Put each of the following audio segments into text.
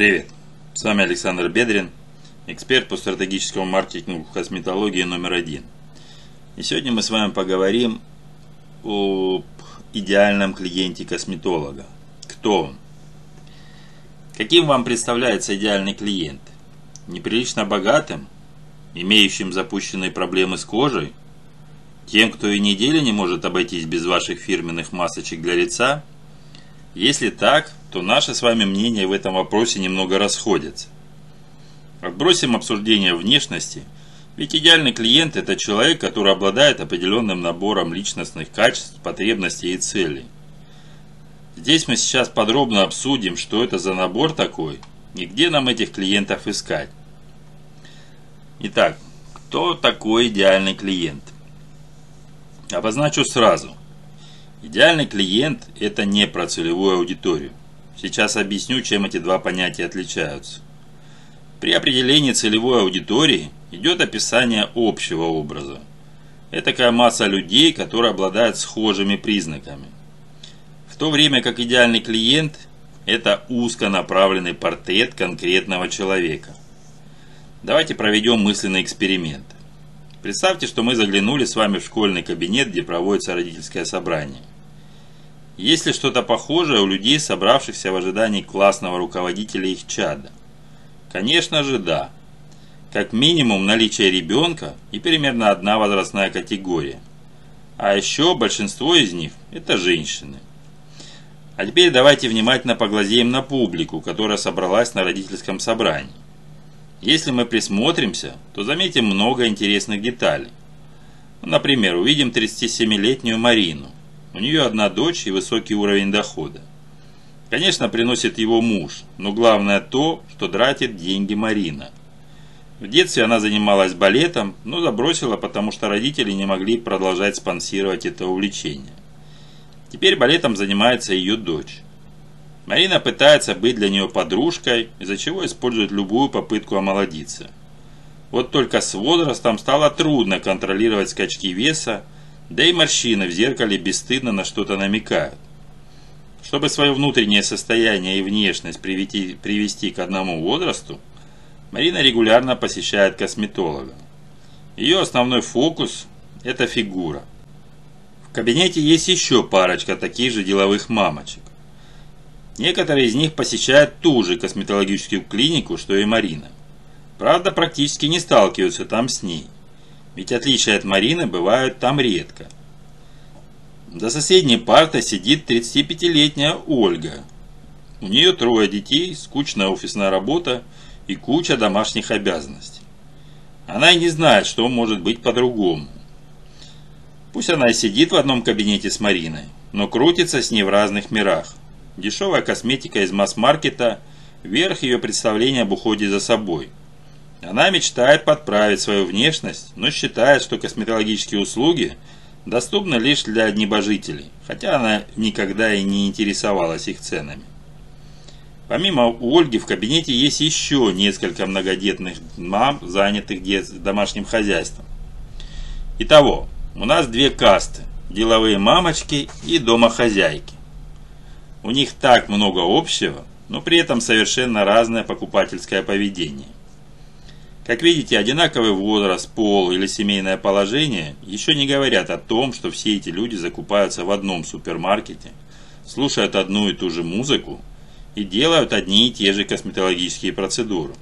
Привет! С вами Александр Бедрин, эксперт по стратегическому маркетингу косметологии номер один. И сегодня мы с вами поговорим об идеальном клиенте косметолога. Кто он? Каким вам представляется идеальный клиент? Неприлично богатым? Имеющим запущенные проблемы с кожей? Тем, кто и недели не может обойтись без ваших фирменных масочек для лица? Если так, то наши с вами мнения в этом вопросе немного расходятся. Отбросим обсуждение внешности, ведь идеальный клиент – это человек, который обладает определенным набором личностных качеств, потребностей и целей. Здесь мы сейчас подробно обсудим, что это за набор такой и где нам этих клиентов искать. Итак, кто такой идеальный клиент? Обозначу сразу. Идеальный клиент – это не про целевую аудиторию. Сейчас объясню, чем эти два понятия отличаются. При определении целевой аудитории идет описание общего образа. Это такая масса людей, которые обладают схожими признаками. В то время как идеальный клиент – это узконаправленный портрет конкретного человека. Давайте проведем мысленный эксперимент. Представьте, что мы заглянули с вами в школьный кабинет, где проводится родительское собрание. Есть ли что-то похожее у людей, собравшихся в ожидании классного руководителя их чада? Конечно же, да. Как минимум наличие ребенка и примерно одна возрастная категория. А еще большинство из них – это женщины. А теперь давайте внимательно поглазеем на публику, которая собралась на родительском собрании. Если мы присмотримся, то заметим много интересных деталей. Например, увидим 37-летнюю Марину – у нее одна дочь и высокий уровень дохода. Конечно, приносит его муж, но главное то, что тратит деньги Марина. В детстве она занималась балетом, но забросила, потому что родители не могли продолжать спонсировать это увлечение. Теперь балетом занимается ее дочь. Марина пытается быть для нее подружкой, из-за чего использует любую попытку омолодиться. Вот только с возрастом стало трудно контролировать скачки веса, да и морщины в зеркале бесстыдно на что-то намекают. Чтобы свое внутреннее состояние и внешность привести, привести к одному возрасту, Марина регулярно посещает косметолога. Ее основной фокус – это фигура. В кабинете есть еще парочка таких же деловых мамочек. Некоторые из них посещают ту же косметологическую клинику, что и Марина. Правда, практически не сталкиваются там с ней – ведь отличия от Марины бывают там редко. За соседней партой сидит 35-летняя Ольга. У нее трое детей, скучная офисная работа и куча домашних обязанностей. Она и не знает, что может быть по-другому. Пусть она и сидит в одном кабинете с Мариной, но крутится с ней в разных мирах. Дешевая косметика из масс-маркета – верх ее представления об уходе за собой – она мечтает подправить свою внешность, но считает, что косметологические услуги доступны лишь для небожителей, хотя она никогда и не интересовалась их ценами. Помимо Ольги в кабинете есть еще несколько многодетных мам, занятых домашним хозяйством. Итого, у нас две касты – деловые мамочки и домохозяйки. У них так много общего, но при этом совершенно разное покупательское поведение. Как видите, одинаковый возраст, пол или семейное положение еще не говорят о том, что все эти люди закупаются в одном супермаркете, слушают одну и ту же музыку и делают одни и те же косметологические процедуры.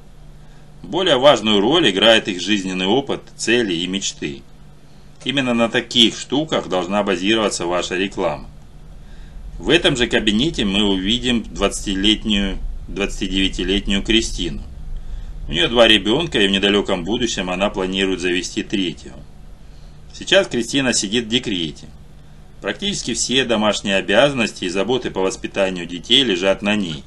Более важную роль играет их жизненный опыт, цели и мечты. Именно на таких штуках должна базироваться ваша реклама. В этом же кабинете мы увидим 20-летнюю, 29-летнюю Кристину. У нее два ребенка, и в недалеком будущем она планирует завести третьего. Сейчас Кристина сидит в декрете. Практически все домашние обязанности и заботы по воспитанию детей лежат на ней.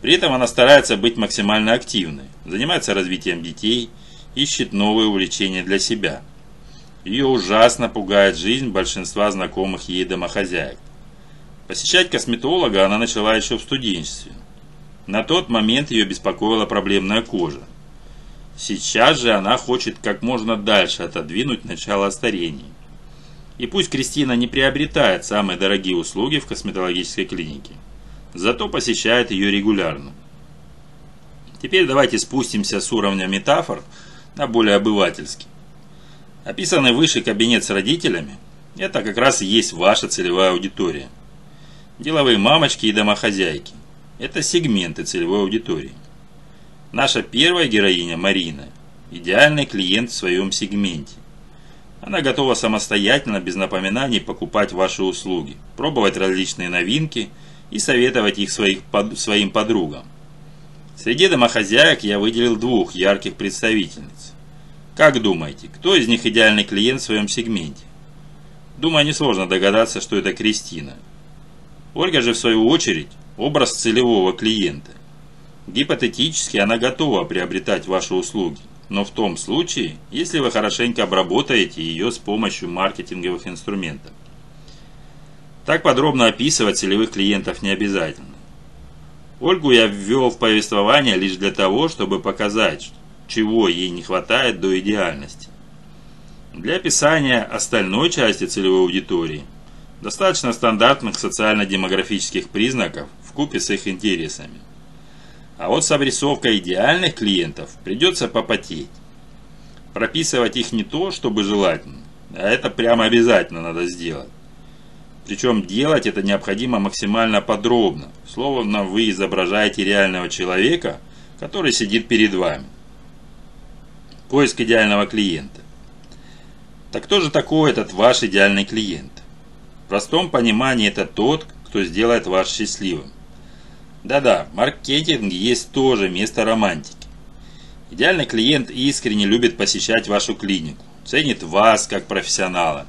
При этом она старается быть максимально активной, занимается развитием детей, ищет новые увлечения для себя. Ее ужасно пугает жизнь большинства знакомых ей домохозяек. Посещать косметолога она начала еще в студенчестве. На тот момент ее беспокоила проблемная кожа. Сейчас же она хочет как можно дальше отодвинуть начало старения. И пусть Кристина не приобретает самые дорогие услуги в косметологической клинике, зато посещает ее регулярно. Теперь давайте спустимся с уровня метафор на более обывательский. Описанный выше кабинет с родителями – это как раз и есть ваша целевая аудитория. Деловые мамочки и домохозяйки – это сегменты целевой аудитории. Наша первая героиня Марина – идеальный клиент в своем сегменте. Она готова самостоятельно, без напоминаний, покупать ваши услуги, пробовать различные новинки и советовать их своих, под, своим подругам. Среди домохозяек я выделил двух ярких представительниц. Как думаете, кто из них идеальный клиент в своем сегменте? Думаю, несложно догадаться, что это Кристина. Ольга же, в свою очередь, образ целевого клиента. Гипотетически она готова приобретать ваши услуги, но в том случае, если вы хорошенько обработаете ее с помощью маркетинговых инструментов. Так подробно описывать целевых клиентов не обязательно. Ольгу я ввел в повествование лишь для того, чтобы показать, чего ей не хватает до идеальности. Для описания остальной части целевой аудитории достаточно стандартных социально-демографических признаков в купе с их интересами. А вот с обрисовкой идеальных клиентов придется попотеть. Прописывать их не то, чтобы желательно, а это прямо обязательно надо сделать. Причем делать это необходимо максимально подробно, словно вы изображаете реального человека, который сидит перед вами. Поиск идеального клиента. Так кто же такой этот ваш идеальный клиент? В простом понимании это тот, кто сделает вас счастливым. Да-да, маркетинг есть тоже место романтики. Идеальный клиент искренне любит посещать вашу клинику, ценит вас как профессионала,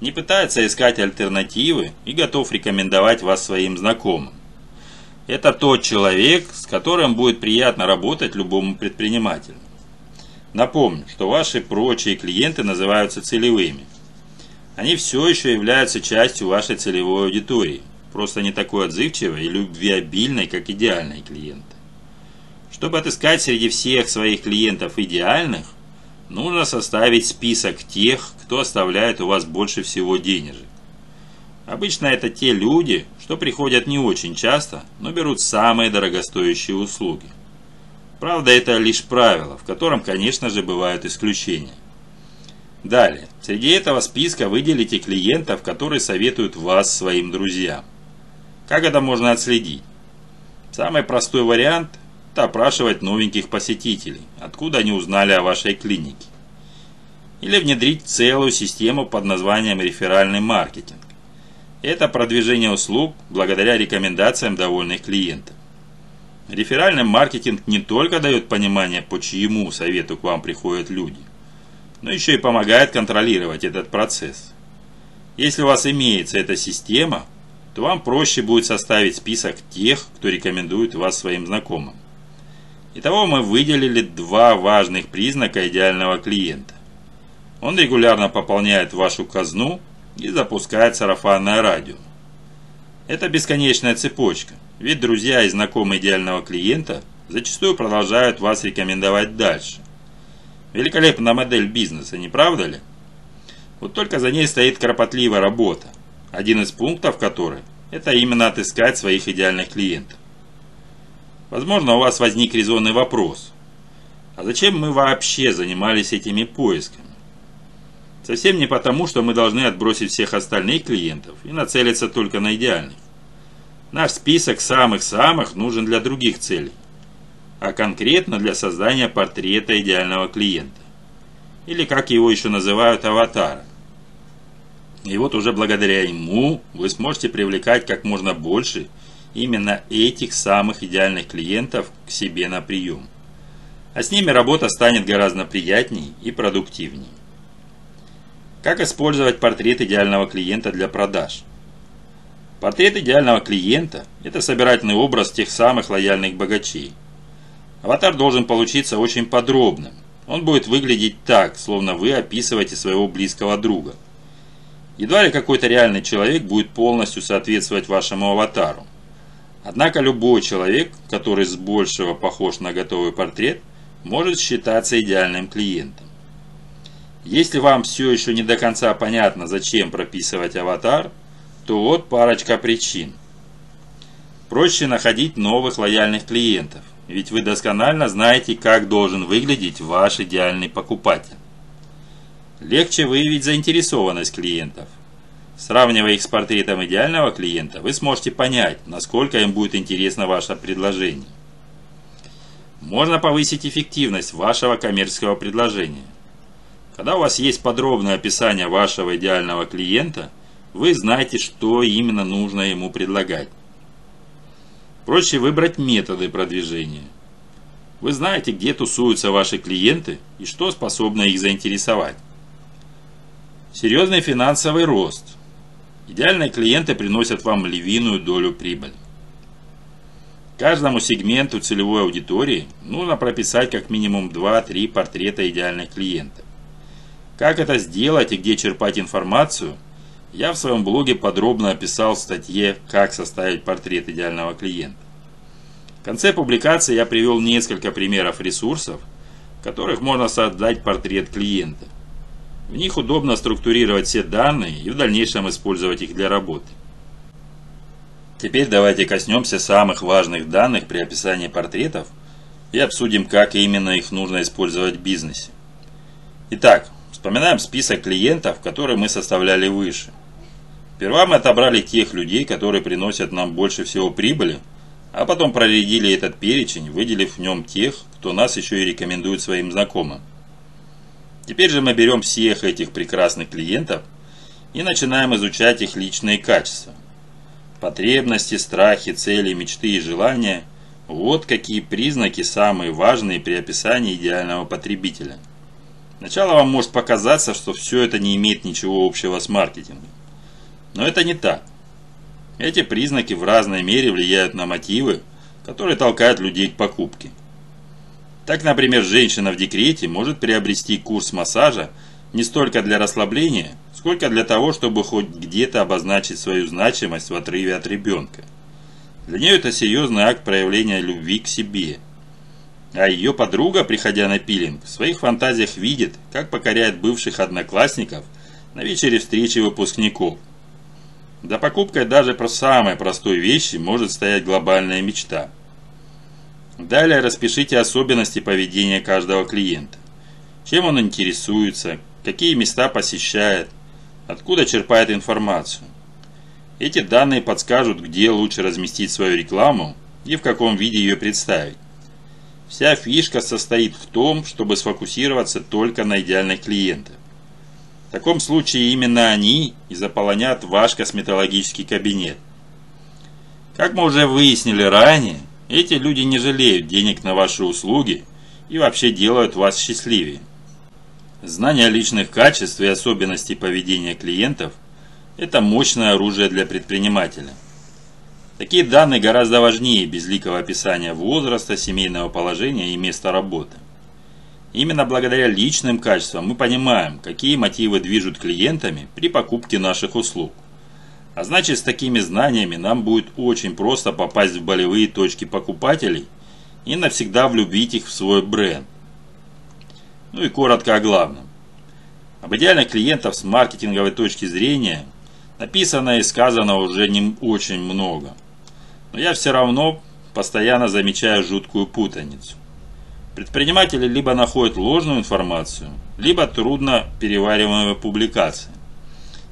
не пытается искать альтернативы и готов рекомендовать вас своим знакомым. Это тот человек, с которым будет приятно работать любому предпринимателю. Напомню, что ваши прочие клиенты называются целевыми. Они все еще являются частью вашей целевой аудитории, просто не такой отзывчивой и любвеобильной, как идеальные клиенты. Чтобы отыскать среди всех своих клиентов идеальных, нужно составить список тех, кто оставляет у вас больше всего денежек. Обычно это те люди, что приходят не очень часто, но берут самые дорогостоящие услуги. Правда, это лишь правило, в котором, конечно же, бывают исключения. Далее, среди этого списка выделите клиентов, которые советуют вас своим друзьям. Как это можно отследить? Самый простой вариант – это опрашивать новеньких посетителей, откуда они узнали о вашей клинике. Или внедрить целую систему под названием реферальный маркетинг. Это продвижение услуг благодаря рекомендациям довольных клиентов. Реферальный маркетинг не только дает понимание, по чьему совету к вам приходят люди, но еще и помогает контролировать этот процесс. Если у вас имеется эта система, то вам проще будет составить список тех, кто рекомендует вас своим знакомым. Итого мы выделили два важных признака идеального клиента. Он регулярно пополняет вашу казну и запускает сарафанное радио. Это бесконечная цепочка – ведь друзья и знакомые идеального клиента зачастую продолжают вас рекомендовать дальше. Великолепная модель бизнеса, не правда ли? Вот только за ней стоит кропотливая работа, один из пунктов которой – это именно отыскать своих идеальных клиентов. Возможно, у вас возник резонный вопрос. А зачем мы вообще занимались этими поисками? Совсем не потому, что мы должны отбросить всех остальных клиентов и нацелиться только на идеальных. Наш список самых-самых нужен для других целей, а конкретно для создания портрета идеального клиента. Или как его еще называют, аватара. И вот уже благодаря ему вы сможете привлекать как можно больше именно этих самых идеальных клиентов к себе на прием. А с ними работа станет гораздо приятней и продуктивней. Как использовать портрет идеального клиента для продаж? Портрет идеального клиента – это собирательный образ тех самых лояльных богачей. Аватар должен получиться очень подробным. Он будет выглядеть так, словно вы описываете своего близкого друга. Едва ли какой-то реальный человек будет полностью соответствовать вашему аватару. Однако любой человек, который с большего похож на готовый портрет, может считаться идеальным клиентом. Если вам все еще не до конца понятно, зачем прописывать аватар – то вот парочка причин. Проще находить новых лояльных клиентов, ведь вы досконально знаете, как должен выглядеть ваш идеальный покупатель. Легче выявить заинтересованность клиентов. Сравнивая их с портретом идеального клиента, вы сможете понять, насколько им будет интересно ваше предложение. Можно повысить эффективность вашего коммерческого предложения. Когда у вас есть подробное описание вашего идеального клиента, вы знаете, что именно нужно ему предлагать. Проще выбрать методы продвижения. Вы знаете, где тусуются ваши клиенты и что способно их заинтересовать. Серьезный финансовый рост. Идеальные клиенты приносят вам львиную долю прибыли. Каждому сегменту целевой аудитории нужно прописать как минимум 2-3 портрета идеальных клиентов. Как это сделать и где черпать информацию, я в своем блоге подробно описал в статье «Как составить портрет идеального клиента». В конце публикации я привел несколько примеров ресурсов, в которых можно создать портрет клиента. В них удобно структурировать все данные и в дальнейшем использовать их для работы. Теперь давайте коснемся самых важных данных при описании портретов и обсудим, как именно их нужно использовать в бизнесе. Итак, вспоминаем список клиентов, которые мы составляли выше. Сперва мы отобрали тех людей, которые приносят нам больше всего прибыли, а потом проредили этот перечень, выделив в нем тех, кто нас еще и рекомендует своим знакомым. Теперь же мы берем всех этих прекрасных клиентов и начинаем изучать их личные качества – Потребности, страхи, цели, мечты и желания – вот какие признаки самые важные при описании идеального потребителя. Сначала вам может показаться, что все это не имеет ничего общего с маркетингом. Но это не так. Эти признаки в разной мере влияют на мотивы, которые толкают людей к покупке. Так, например, женщина в декрете может приобрести курс массажа не столько для расслабления, сколько для того, чтобы хоть где-то обозначить свою значимость в отрыве от ребенка. Для нее это серьезный акт проявления любви к себе. А ее подруга, приходя на пилинг, в своих фантазиях видит, как покоряет бывших одноклассников на вечере встречи выпускников. За покупкой даже про самой простой вещи может стоять глобальная мечта. Далее распишите особенности поведения каждого клиента. Чем он интересуется, какие места посещает, откуда черпает информацию. Эти данные подскажут, где лучше разместить свою рекламу и в каком виде ее представить. Вся фишка состоит в том, чтобы сфокусироваться только на идеальных клиентах. В таком случае именно они и заполонят ваш косметологический кабинет. Как мы уже выяснили ранее, эти люди не жалеют денег на ваши услуги и вообще делают вас счастливее. Знание личных качеств и особенностей поведения клиентов – это мощное оружие для предпринимателя. Такие данные гораздо важнее безликого описания возраста, семейного положения и места работы. Именно благодаря личным качествам мы понимаем, какие мотивы движут клиентами при покупке наших услуг. А значит, с такими знаниями нам будет очень просто попасть в болевые точки покупателей и навсегда влюбить их в свой бренд. Ну и коротко о главном. Об идеальных клиентах с маркетинговой точки зрения написано и сказано уже не очень много. Но я все равно постоянно замечаю жуткую путаницу. Предприниматели либо находят ложную информацию, либо трудно перевариваемые публикации.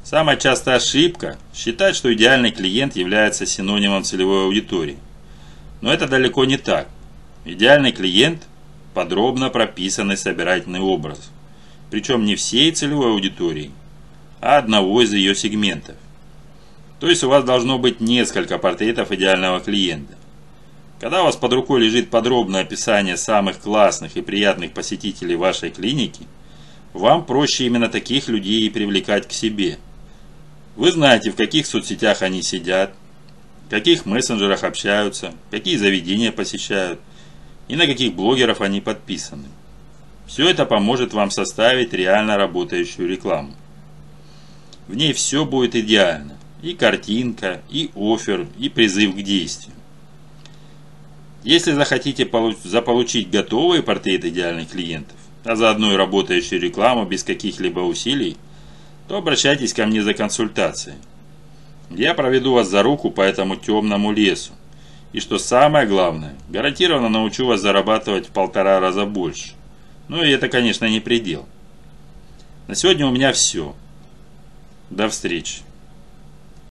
Самая частая ошибка – считать, что идеальный клиент является синонимом целевой аудитории. Но это далеко не так. Идеальный клиент – подробно прописанный собирательный образ. Причем не всей целевой аудитории, а одного из ее сегментов. То есть у вас должно быть несколько портретов идеального клиента. Когда у вас под рукой лежит подробное описание самых классных и приятных посетителей вашей клиники, вам проще именно таких людей и привлекать к себе. Вы знаете, в каких соцсетях они сидят, в каких мессенджерах общаются, какие заведения посещают – и на каких блогеров они подписаны. Все это поможет вам составить реально работающую рекламу. В ней все будет идеально. И картинка, и офер, и призыв к действию. Если захотите заполучить готовые портреты идеальных клиентов, а заодно и работающую рекламу без каких-либо усилий, то обращайтесь ко мне за консультацией. Я проведу вас за руку по этому темному лесу И что самое главное, гарантированно научу вас зарабатывать в полтора раза больше. Ну и это, конечно, не предел. На сегодня у меня все. До встречи.